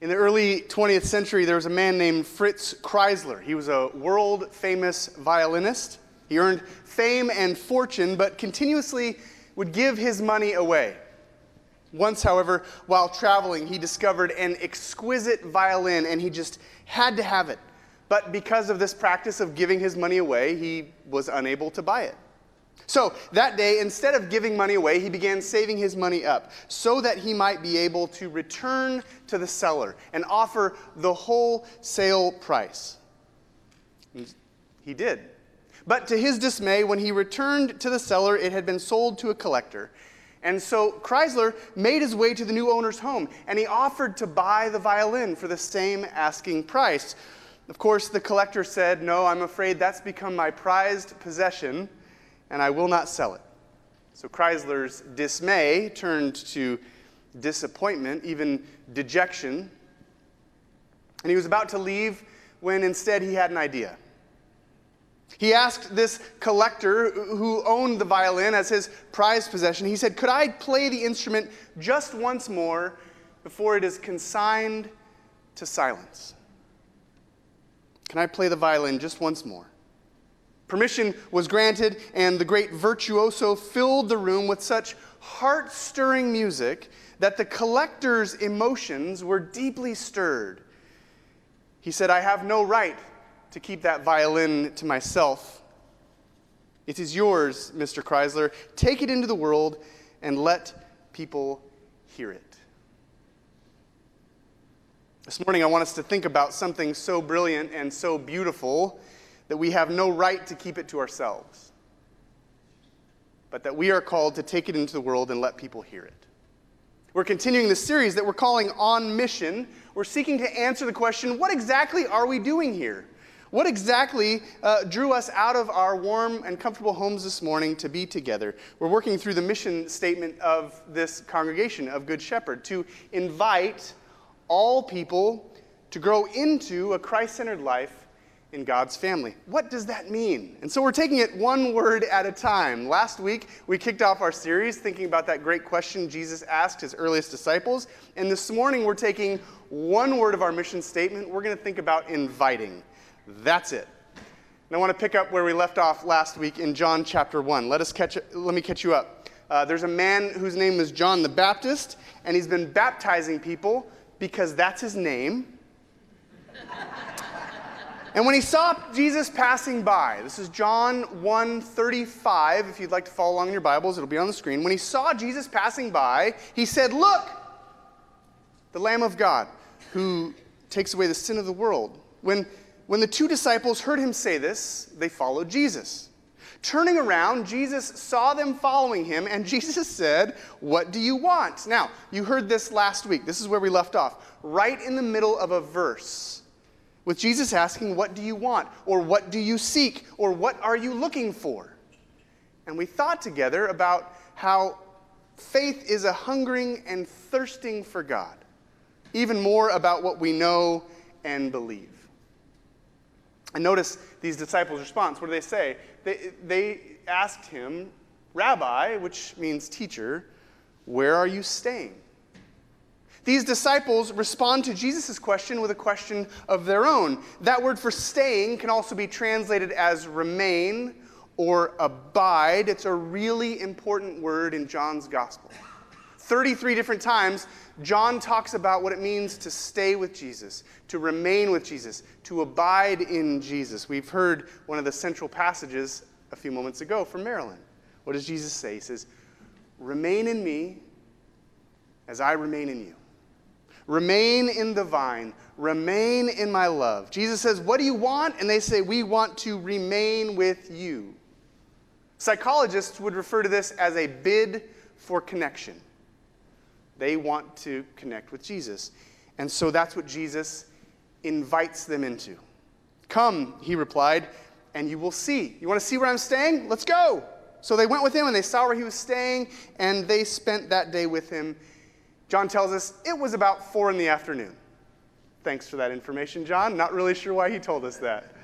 In the early 20th century, there was a man named Fritz Kreisler. He was a world famous violinist. He earned fame and fortune, but continuously would give his money away. Once, however, while traveling, he discovered an exquisite violin and he just had to have it. But because of this practice of giving his money away, he was unable to buy it. So that day, instead of giving money away, he began saving his money up so that he might be able to return to the seller and offer the whole sale price. He did. But to his dismay, when he returned to the seller, it had been sold to a collector. And so Kreisler made his way to the new owner's home and he offered to buy the violin for the same asking price. Of course, the collector said, No, I'm afraid that's become my prized possession and I will not sell it. So Kreisler's dismay turned to disappointment, even dejection. And he was about to leave when instead he had an idea. He asked this collector who owned the violin as his prized possession, he said, Could I play the instrument just once more before it is consigned to silence? Can I play the violin just once more? Permission was granted, and the great virtuoso filled the room with such heart stirring music that the collector's emotions were deeply stirred. He said, I have no right to keep that violin to myself. It is yours, Mr. Kreisler. Take it into the world and let people hear it. This morning, I want us to think about something so brilliant and so beautiful that we have no right to keep it to ourselves, but that we are called to take it into the world and let people hear it. We're continuing the series that we're calling On Mission. We're seeking to answer the question what exactly are we doing here? What exactly uh, drew us out of our warm and comfortable homes this morning to be together? We're working through the mission statement of this congregation of Good Shepherd to invite all people to grow into a Christ centered life in God's family. What does that mean? And so we're taking it one word at a time. Last week, we kicked off our series thinking about that great question Jesus asked his earliest disciples. And this morning, we're taking one word of our mission statement. We're going to think about inviting. That's it. And I want to pick up where we left off last week in John chapter 1. Let, us catch, let me catch you up. Uh, there's a man whose name is John the Baptist, and he's been baptizing people because that's his name. And when he saw Jesus passing by, this is John 1:35, if you'd like to follow along in your Bibles, it'll be on the screen. When he saw Jesus passing by, he said, "Look, the Lamb of God who takes away the sin of the world." When when the two disciples heard him say this, they followed Jesus. Turning around, Jesus saw them following him, and Jesus said, What do you want? Now, you heard this last week. This is where we left off. Right in the middle of a verse with Jesus asking, What do you want? Or what do you seek? Or what are you looking for? And we thought together about how faith is a hungering and thirsting for God, even more about what we know and believe. And notice these disciples' response. What do they say? They, they asked him, Rabbi, which means teacher, where are you staying? These disciples respond to Jesus' question with a question of their own. That word for staying can also be translated as remain or abide. It's a really important word in John's gospel. 33 different times, John talks about what it means to stay with Jesus, to remain with Jesus, to abide in Jesus. We've heard one of the central passages a few moments ago from Marilyn. What does Jesus say? He says, Remain in me as I remain in you. Remain in the vine. Remain in my love. Jesus says, What do you want? And they say, We want to remain with you. Psychologists would refer to this as a bid for connection. They want to connect with Jesus. And so that's what Jesus invites them into. Come, he replied, and you will see. You want to see where I'm staying? Let's go. So they went with him and they saw where he was staying, and they spent that day with him John tells us it was about four in the afternoon. Thanks for that information, John. Not really sure why he told us that.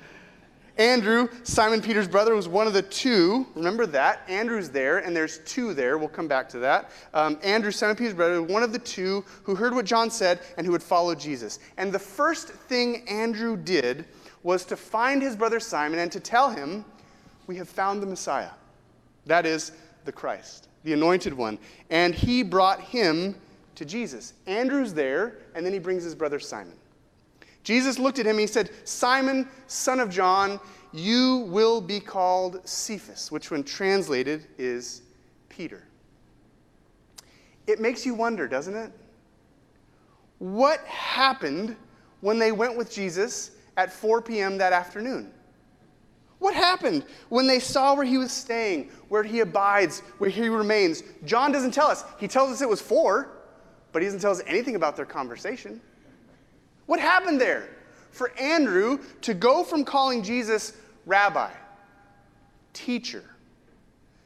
Andrew, Simon Peter's brother, was one of the two. Remember that? Andrew's there, and there's two there. We'll come back to that. Um, Andrew, Simon Peter's brother, one of the two who heard what John said and who would follow Jesus. And the first thing Andrew did was to find his brother Simon and to tell him, We have found the Messiah. That is the Christ, the anointed one. And he brought him to Jesus. Andrew's there, and then he brings his brother Simon. Jesus looked at him and he said, Simon, son of John, you will be called Cephas, which, when translated, is Peter. It makes you wonder, doesn't it? What happened when they went with Jesus at 4 p.m. that afternoon? What happened when they saw where he was staying, where he abides, where he remains? John doesn't tell us. He tells us it was 4, but he doesn't tell us anything about their conversation. What happened there? For Andrew to go from calling Jesus rabbi, teacher,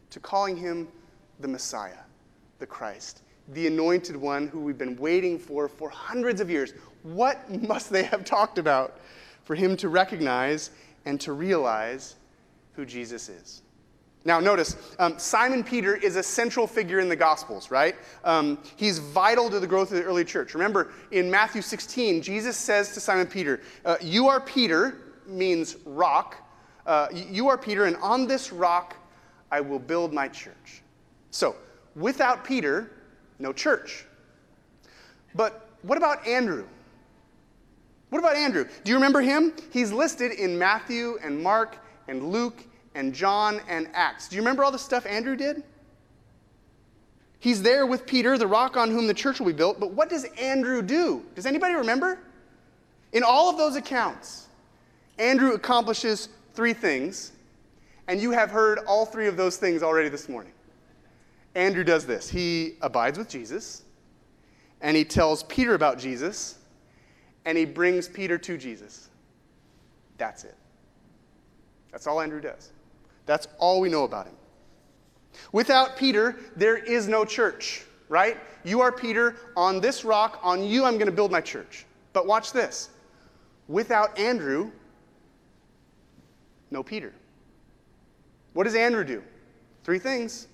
to calling him the Messiah, the Christ, the anointed one who we've been waiting for for hundreds of years. What must they have talked about for him to recognize and to realize who Jesus is? Now, notice, um, Simon Peter is a central figure in the Gospels, right? Um, he's vital to the growth of the early church. Remember, in Matthew 16, Jesus says to Simon Peter, uh, You are Peter, means rock. Uh, you are Peter, and on this rock I will build my church. So, without Peter, no church. But what about Andrew? What about Andrew? Do you remember him? He's listed in Matthew and Mark and Luke and John and Acts. Do you remember all the stuff Andrew did? He's there with Peter, the rock on whom the church will be built. But what does Andrew do? Does anybody remember? In all of those accounts, Andrew accomplishes three things, and you have heard all three of those things already this morning. Andrew does this he abides with Jesus, and he tells Peter about Jesus, and he brings Peter to Jesus. That's it. That's all Andrew does. That's all we know about him. Without Peter, there is no church, right? You are Peter. On this rock, on you, I'm going to build my church. But watch this. Without Andrew, no Peter. What does Andrew do? Three things.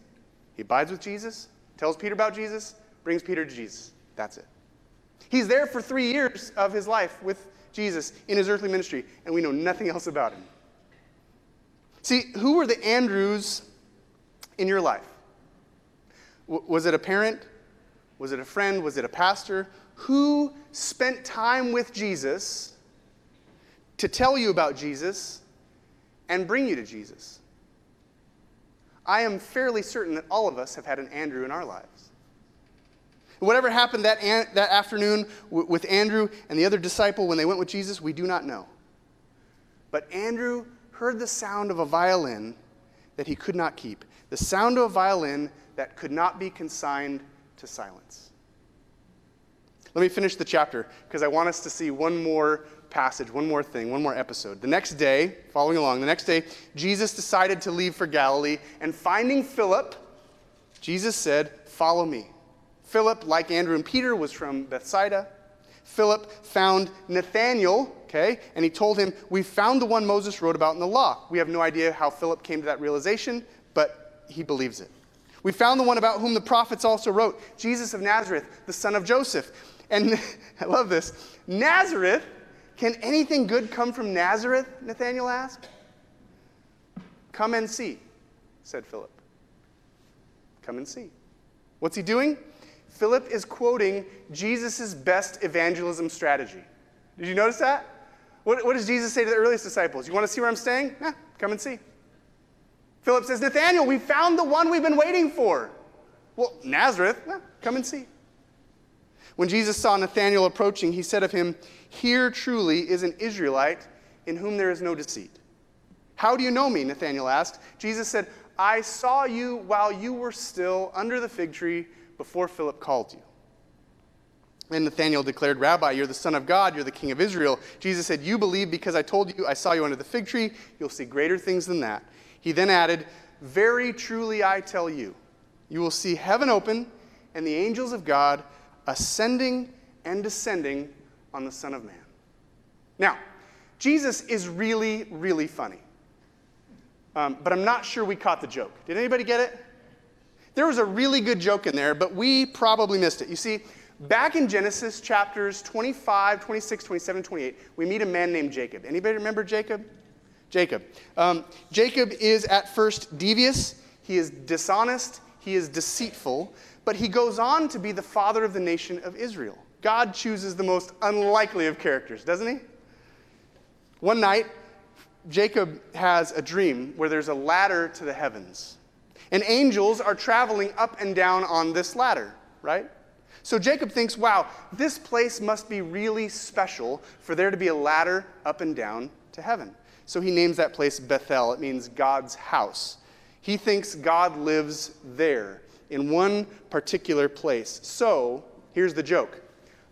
He abides with Jesus, tells Peter about Jesus, brings Peter to Jesus. That's it. He's there for three years of his life with Jesus in his earthly ministry, and we know nothing else about him. See, who were the Andrews in your life? W- was it a parent? Was it a friend? Was it a pastor? Who spent time with Jesus to tell you about Jesus and bring you to Jesus? I am fairly certain that all of us have had an Andrew in our lives. Whatever happened that, an- that afternoon w- with Andrew and the other disciple when they went with Jesus, we do not know. But Andrew heard the sound of a violin that he could not keep, the sound of a violin that could not be consigned to silence. Let me finish the chapter because I want us to see one more passage, one more thing, one more episode. The next day, following along, the next day, Jesus decided to leave for Galilee, and finding Philip, Jesus said, Follow me. Philip, like Andrew and Peter, was from Bethsaida. Philip found Nathanael, okay, and he told him, We found the one Moses wrote about in the law. We have no idea how Philip came to that realization, but he believes it. We found the one about whom the prophets also wrote, Jesus of Nazareth, the son of Joseph. And I love this. Nazareth, can anything good come from Nazareth? Nathanael asked. Come and see, said Philip. Come and see. What's he doing? Philip is quoting Jesus' best evangelism strategy. Did you notice that? What, what, does Jesus say to the earliest disciples? You want to see where I'm staying? Yeah, come and see. Philip says, Nathanael, we found the one we've been waiting for. Well, Nazareth, yeah, come and see. When Jesus saw Nathanael approaching, he said of him, Here truly is an Israelite in whom there is no deceit. How do you know me? Nathanael asked. Jesus said, I saw you while you were still under the fig tree before Philip called you. And Nathanael declared, Rabbi, you're the Son of God, you're the King of Israel. Jesus said, You believe because I told you I saw you under the fig tree, you'll see greater things than that. He then added, Very truly I tell you, you will see heaven open and the angels of God ascending and descending on the Son of Man. Now, Jesus is really, really funny. Um, but I'm not sure we caught the joke. Did anybody get it? There was a really good joke in there, but we probably missed it. You see, back in Genesis chapters 25, 26, 27, 28, we meet a man named Jacob. Anybody remember Jacob? Jacob. Um, Jacob is at first devious, he is dishonest, he is deceitful, but he goes on to be the father of the nation of Israel. God chooses the most unlikely of characters, doesn't he? One night, Jacob has a dream where there's a ladder to the heavens. And angels are traveling up and down on this ladder, right? So Jacob thinks, wow, this place must be really special for there to be a ladder up and down to heaven. So he names that place Bethel. It means God's house. He thinks God lives there in one particular place. So here's the joke.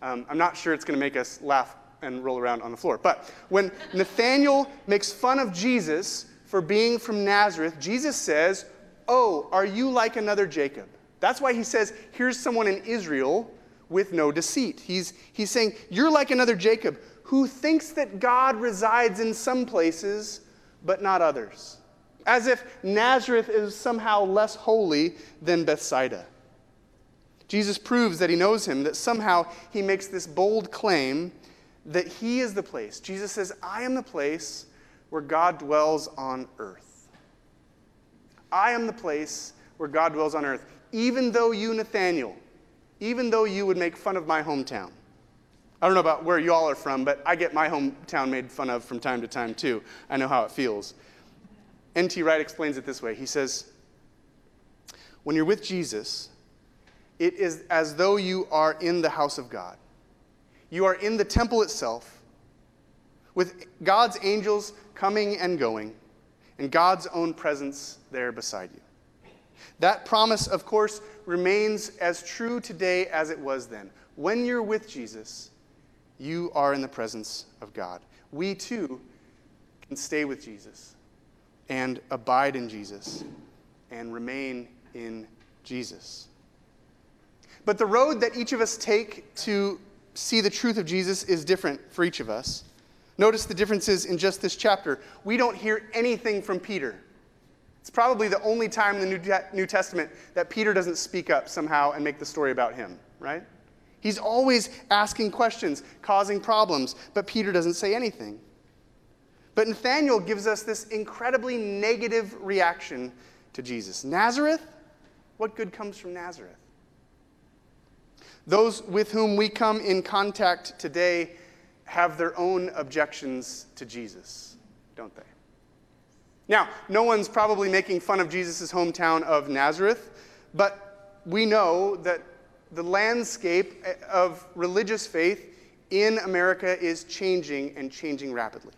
Um, I'm not sure it's going to make us laugh and roll around on the floor. But when Nathanael makes fun of Jesus for being from Nazareth, Jesus says, Oh, are you like another Jacob? That's why he says, Here's someone in Israel with no deceit. He's, he's saying, You're like another Jacob who thinks that God resides in some places but not others. As if Nazareth is somehow less holy than Bethsaida. Jesus proves that he knows him, that somehow he makes this bold claim that he is the place. Jesus says, I am the place where God dwells on earth. I am the place where God dwells on earth, even though you, Nathaniel, even though you would make fun of my hometown. I don't know about where y'all are from, but I get my hometown made fun of from time to time too. I know how it feels. N.T. Wright explains it this way He says, When you're with Jesus, it is as though you are in the house of God. You are in the temple itself, with God's angels coming and going, and God's own presence there beside you. That promise, of course, remains as true today as it was then. When you're with Jesus, you are in the presence of God. We too can stay with Jesus and abide in Jesus and remain in Jesus. But the road that each of us take to see the truth of Jesus is different for each of us. Notice the differences in just this chapter. We don't hear anything from Peter. It's probably the only time in the New Testament that Peter doesn't speak up somehow and make the story about him, right? He's always asking questions, causing problems, but Peter doesn't say anything. But Nathanael gives us this incredibly negative reaction to Jesus. Nazareth? What good comes from Nazareth? Those with whom we come in contact today have their own objections to Jesus, don't they? Now, no one's probably making fun of Jesus' hometown of Nazareth, but we know that the landscape eh, of religious faith in America is changing and changing rapidly.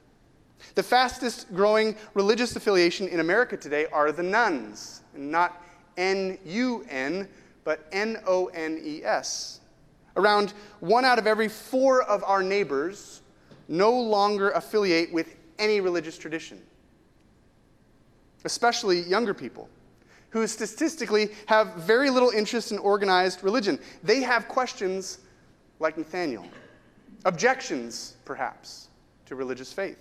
The fastest growing religious affiliation in America today are the nones, not N U N, but N O N E S. Around one out of every four of our neighbors no longer affiliate with any religious tradition, especially younger people who statistically have very little interest in organized religion. They have questions like Nathaniel, objections, perhaps, to religious faith.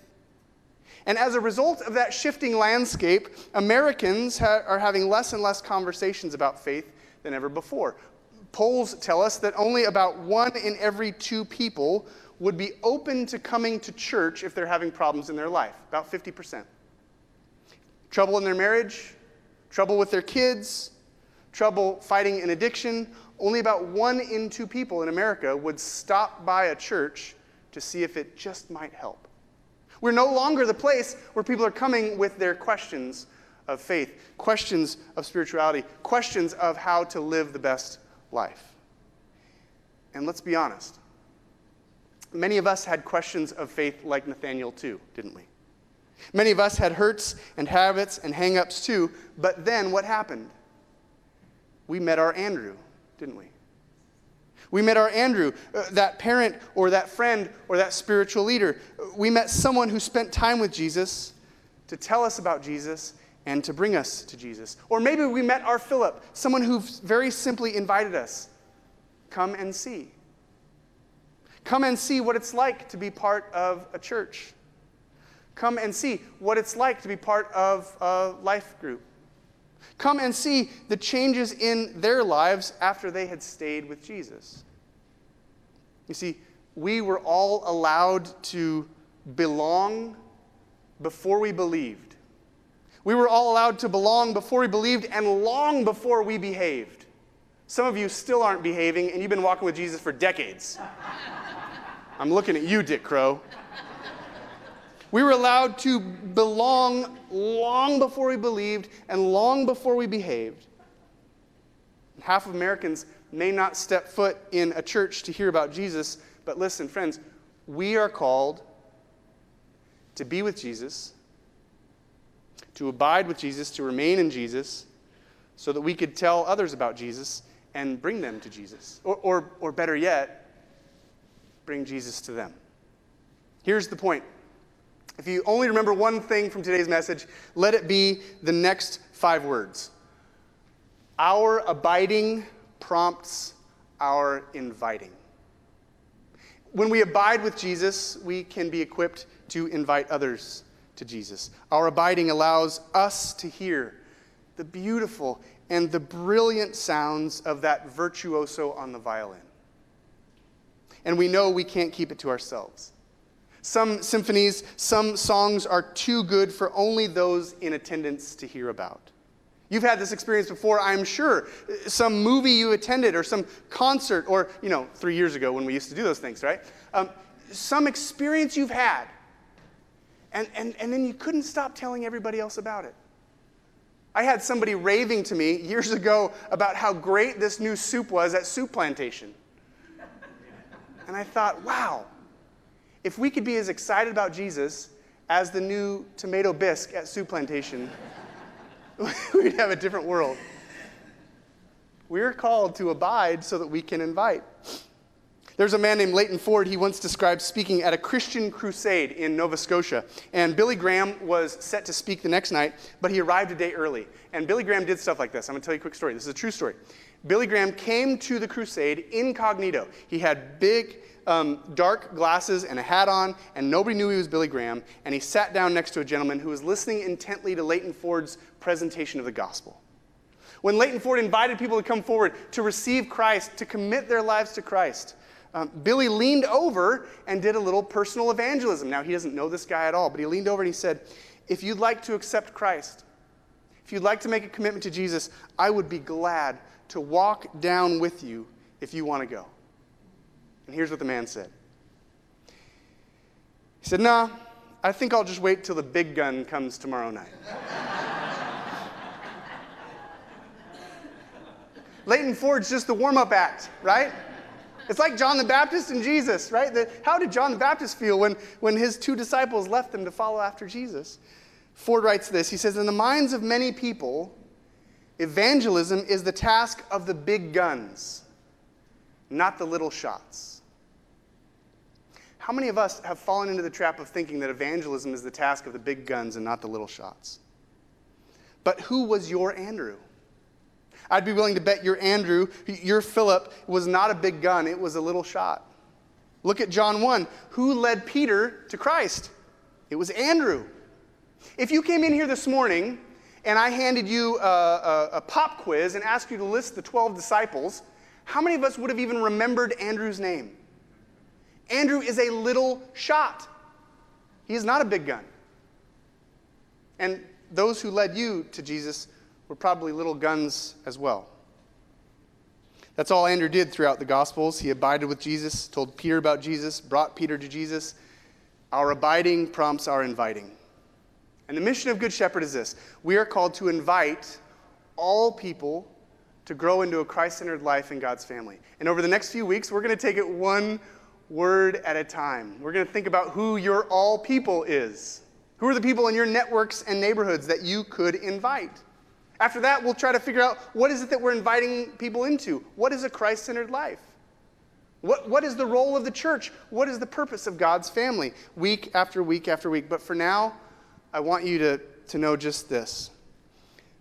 And as a result of that shifting landscape, Americans ha- are having less and less conversations about faith than ever before. Polls tell us that only about one in every two people would be open to coming to church if they're having problems in their life, about 50%. Trouble in their marriage, trouble with their kids, trouble fighting an addiction, only about one in two people in America would stop by a church to see if it just might help. We're no longer the place where people are coming with their questions of faith, questions of spirituality, questions of how to live the best life. And let's be honest, many of us had questions of faith like Nathaniel too, didn't we? Many of us had hurts and habits and hangups too, but then what happened? We met our Andrew, didn't we? We met our Andrew, uh, that parent or that friend or that spiritual leader. We met someone who spent time with Jesus to tell us about Jesus and to bring us to Jesus. Or maybe we met our Philip, someone who very simply invited us come and see. Come and see what it's like to be part of a church. Come and see what it's like to be part of a life group. Come and see the changes in their lives after they had stayed with Jesus. You see, we were all allowed to belong before we believed. We were all allowed to belong before we believed and long before we behaved. Some of you still aren't behaving, and you've been walking with Jesus for decades. I'm looking at you, Dick Crow. We were allowed to belong long before we believed and long before we behaved. Half of Americans may not step foot in a church to hear about Jesus, but listen, friends, we are called to be with Jesus, to abide with Jesus, to remain in Jesus, so that we could tell others about Jesus and bring them to Jesus. Or, or, or better yet, bring Jesus to them. Here's the point if you only remember one thing from today's message, let it be the next five words Our abiding prompts our inviting. When we abide with Jesus, we can be equipped to invite others to Jesus. Our abiding allows us to hear the beautiful and the brilliant sounds of that virtuoso on the violin. And we know we can't keep it to ourselves. Some symphonies, some songs are too good for only those in attendance to hear about. You've had this experience before, I'm sure. Some movie you attended, or some concert, or, you know, three years ago when we used to do those things, right? Um, some experience you've had, and, and, and then you couldn't stop telling everybody else about it. I had somebody raving to me years ago about how great this new soup was at Soup Plantation. And I thought, wow, if we could be as excited about Jesus as the new tomato bisque at Soup Plantation, we'd have a different world. We're called to abide so that we can invite. There's a man named Leighton Ford. He once described speaking at a Christian crusade in Nova Scotia. And Billy Graham was set to speak the next night, but he arrived a day early. And Billy Graham did stuff like this. I'm going to tell you a quick story. This is a true story. Billy Graham came to the crusade incognito. He had big, um, dark glasses and a hat on, and nobody knew he was Billy Graham. And he sat down next to a gentleman who was listening intently to Leighton Ford's presentation of the gospel. When Leighton Ford invited people to come forward to receive Christ, to commit their lives to Christ, um, Billy leaned over and did a little personal evangelism. Now, he doesn't know this guy at all, but he leaned over and he said, If you'd like to accept Christ, if you'd like to make a commitment to Jesus, I would be glad to walk down with you if you want to go. And here's what the man said He said, Nah, I think I'll just wait till the big gun comes tomorrow night. Leighton Ford's just the warm up act, right? It's like John the Baptist and Jesus, right? The, how did John the Baptist feel when, when his two disciples left him to follow after Jesus? Ford writes this He says, In the minds of many people, Evangelism is the task of the big guns, not the little shots. How many of us have fallen into the trap of thinking that evangelism is the task of the big guns and not the little shots? But who was your Andrew? I'd be willing to bet your Andrew, your Philip, was not a big gun, it was a little shot. Look at John 1. Who led Peter to Christ? It was Andrew. If you came in here this morning and I handed you a, a, a, pop quiz and asked you to list the 12 disciples, how many of us would have even remembered Andrew's name? Andrew is a little shot. He is not a big gun. And those who led you to Jesus were probably little guns as well. That's all Andrew did throughout the Gospels. He abided with Jesus, told Peter about Jesus, brought Peter to Jesus. Our abiding prompts our inviting. And the mission of Good Shepherd is this we are called to invite all people to grow into a Christ centered life in God's family. And over the next few weeks, we're going to take it one word at a time. We're going to think about who your all people is. Who are the people in your networks and neighborhoods that you could invite? After that, we'll try to figure out what is it that we're inviting people into? What is a Christ centered life? What, what is the role of the church? What is the purpose of God's family? Week after week after week. But for now, I want you to, to know just this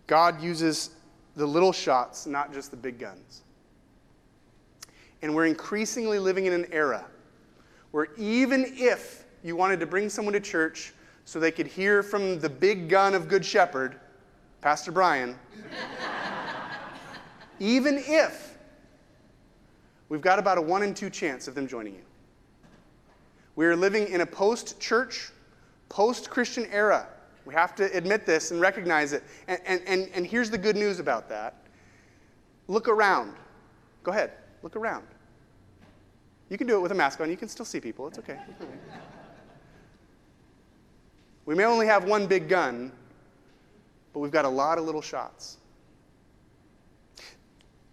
God uses the little shots, not just the big guns. And we're increasingly living in an era where even if you wanted to bring someone to church so they could hear from the big gun of Good Shepherd, Pastor Brian, even if we've got about a one in two chance of them joining you. We are living in a post church, post Christian era. We have to admit this and recognize it. And, and, and, and here's the good news about that look around. Go ahead, look around. You can do it with a mask on, you can still see people. It's okay. We may only have one big gun, but we've got a lot of little shots.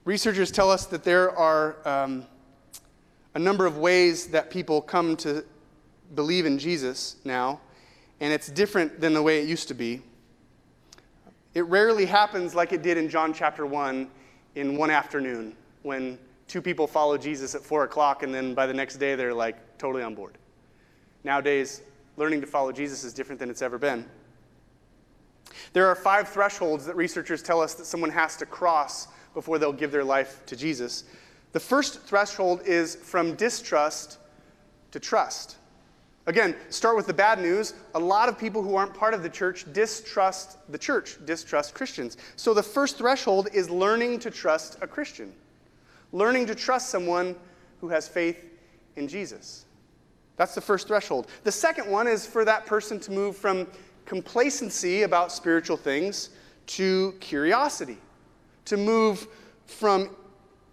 Researchers tell us that there are um, a number of ways that people come to believe in Jesus now, and it's different than the way it used to be. It rarely happens like it did in John chapter 1 in one afternoon when two people follow Jesus at 4 o'clock, and then by the next day they're like totally on board. Nowadays, learning to follow Jesus is different than it's ever been. There are five thresholds that researchers tell us that someone has to cross before they'll give their life to Jesus. The first threshold is from distrust to trust. Again, start with the bad news. A lot of people who aren't part of the church distrust the church, distrust Christians. So the first threshold is learning to trust a Christian, learning to trust someone who has faith in Jesus. That's the first threshold. The second one is for that person to move from complacency about spiritual things to curiosity, to move from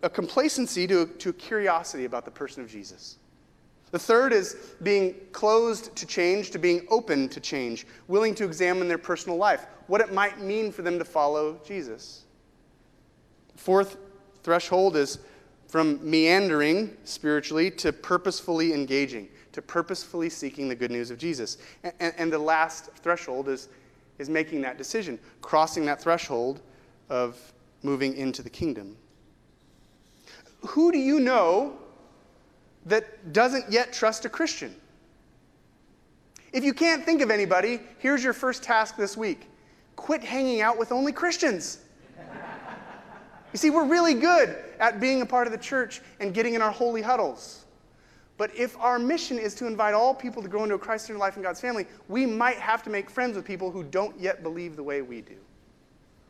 a complacency to, to a curiosity about the person of Jesus. The third is being closed to change, to being open to change, willing to examine their personal life, what it might mean for them to follow Jesus. Fourth threshold is from meandering spiritually to purposefully engaging, to purposefully seeking the good news of Jesus. And, and, and, the last threshold is, is making that decision, crossing that threshold of moving into the kingdom. Who do you know that doesn't yet trust a Christian? If you can't think of anybody, here's your first task this week quit hanging out with only Christians. you see, we're really good at being a part of the church and getting in our holy huddles. But if our mission is to invite all people to grow into a Christ centered life in God's family, we might have to make friends with people who don't yet believe the way we do.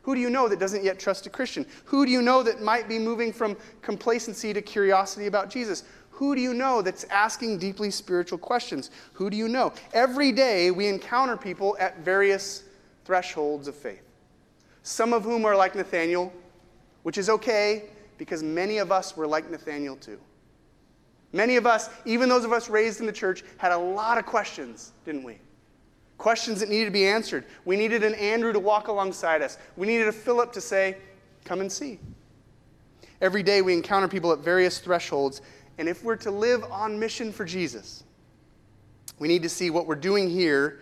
Who do you know that doesn't yet trust a Christian? Who do you know that might be moving from complacency to curiosity about Jesus? Who do you know that's asking deeply spiritual questions? Who do you know? Every day we encounter people at various thresholds of faith. Some of whom are like Nathaniel, which is okay because many of us were like Nathaniel too. Many of us, even those of us raised in the church, had a lot of questions, didn't we? Questions that needed to be answered. We needed an Andrew to walk alongside us. We needed a Philip to say, Come and see. Every day we encounter people at various thresholds, and if we're to live on mission for Jesus, we need to see what we're doing here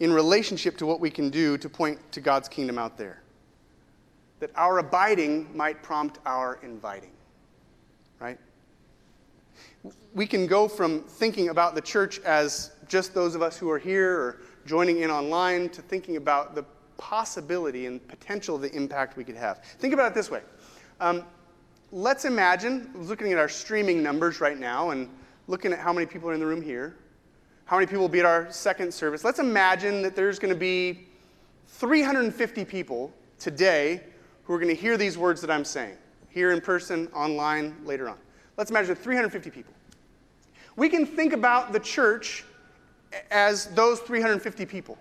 in relationship to what we can do to point to God's kingdom out there. That our abiding might prompt our inviting, right? we can go from thinking about the church as just those of us who are here or joining in online to thinking about the possibility and potential of the impact we could have. Think about it this way. Um, let's imagine, looking at our streaming numbers right now and looking at how many people are in the room here, how many people will be at our second service. Let's imagine that there's going to be 350 people today who are going to hear these words that I'm saying, here in person, online, later on. Let's imagine 350 people. We can think about the church as those 350 people.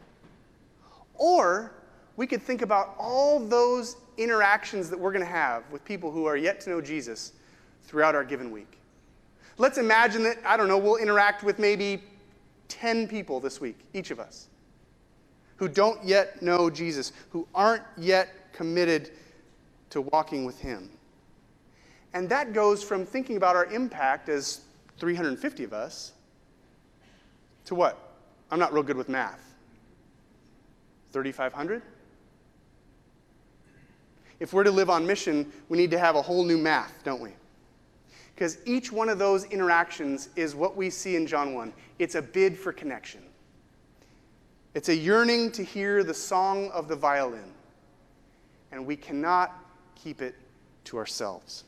Or we could think about all those interactions that we're going to have with people who are yet to know Jesus throughout our given week. Let's imagine that, I don't know, we'll interact with maybe 10 people this week, each of us, who don't yet know Jesus, who aren't yet committed to walking with Him. And that goes from thinking about our impact as 350 of us to what? I'm not real good with math. 3,500? If we're to live on mission, we need to have a whole new math, don't we? Because each one of those interactions is what we see in John 1. It's a bid for connection, it's a yearning to hear the song of the violin. And we cannot keep it to ourselves.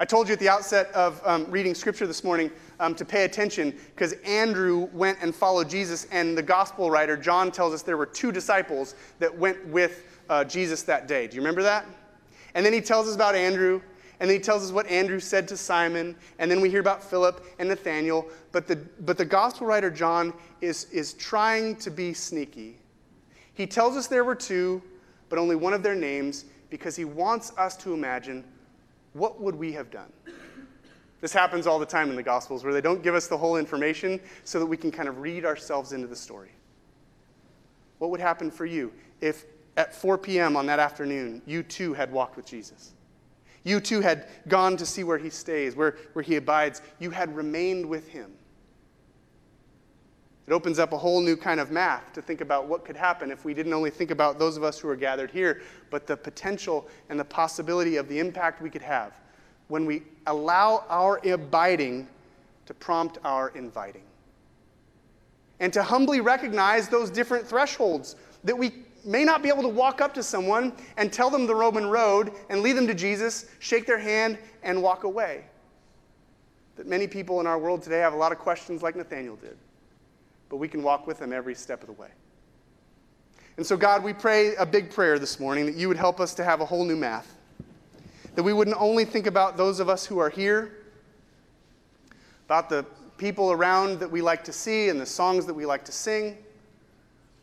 I told you at the outset of um, reading scripture this morning um, to pay attention because Andrew went and followed Jesus, and the gospel writer John tells us there were two disciples that went with uh, Jesus that day. Do you remember that? And then he tells us about Andrew, and then he tells us what Andrew said to Simon, and then we hear about Philip and Nathaniel. But the, but the gospel writer John is, is trying to be sneaky. He tells us there were two, but only one of their names, because he wants us to imagine what would we have done? This happens all the time in the Gospels where they don't give us the whole information so that we can kind of read ourselves into the story. What would happen for you if at 4 p.m. on that afternoon you too had walked with Jesus? You too had gone to see where he stays, where, where he abides. You had remained with him. It opens up a whole new kind of math to think about what could happen if we didn't only think about those of us who are gathered here, but the potential and the possibility of the impact we could have when we allow our abiding to prompt our inviting. And to humbly recognize those different thresholds that we may not be able to walk up to someone and tell them the Roman road and lead them to Jesus, shake their hand, and walk away. That many people in our world today have a lot of questions like Nathaniel did but we can walk with them every step of the way. And so, God, we pray a big prayer this morning that you would help us to have a whole new math. That we wouldn't only think about those of us who are here, about the people around that we like to see and the songs that we like to sing,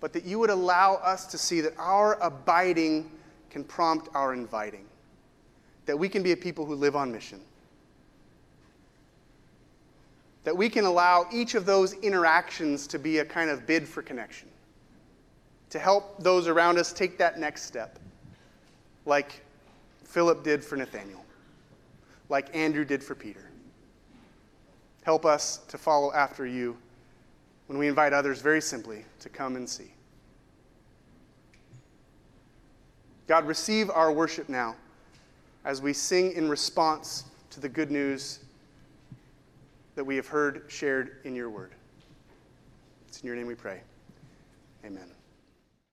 but that you would allow us to see that our abiding can prompt our inviting. That we can be a people who live on mission that we can allow each of those interactions to be a kind of bid for connection, to help those around us take that next step, like Philip did for Nathaniel, like Andrew did for Peter. Help us to follow after you when we invite others very simply to come and see. God, receive our worship now as we sing in response to the good news that we have heard shared in your word. It's in your name we pray. Amen.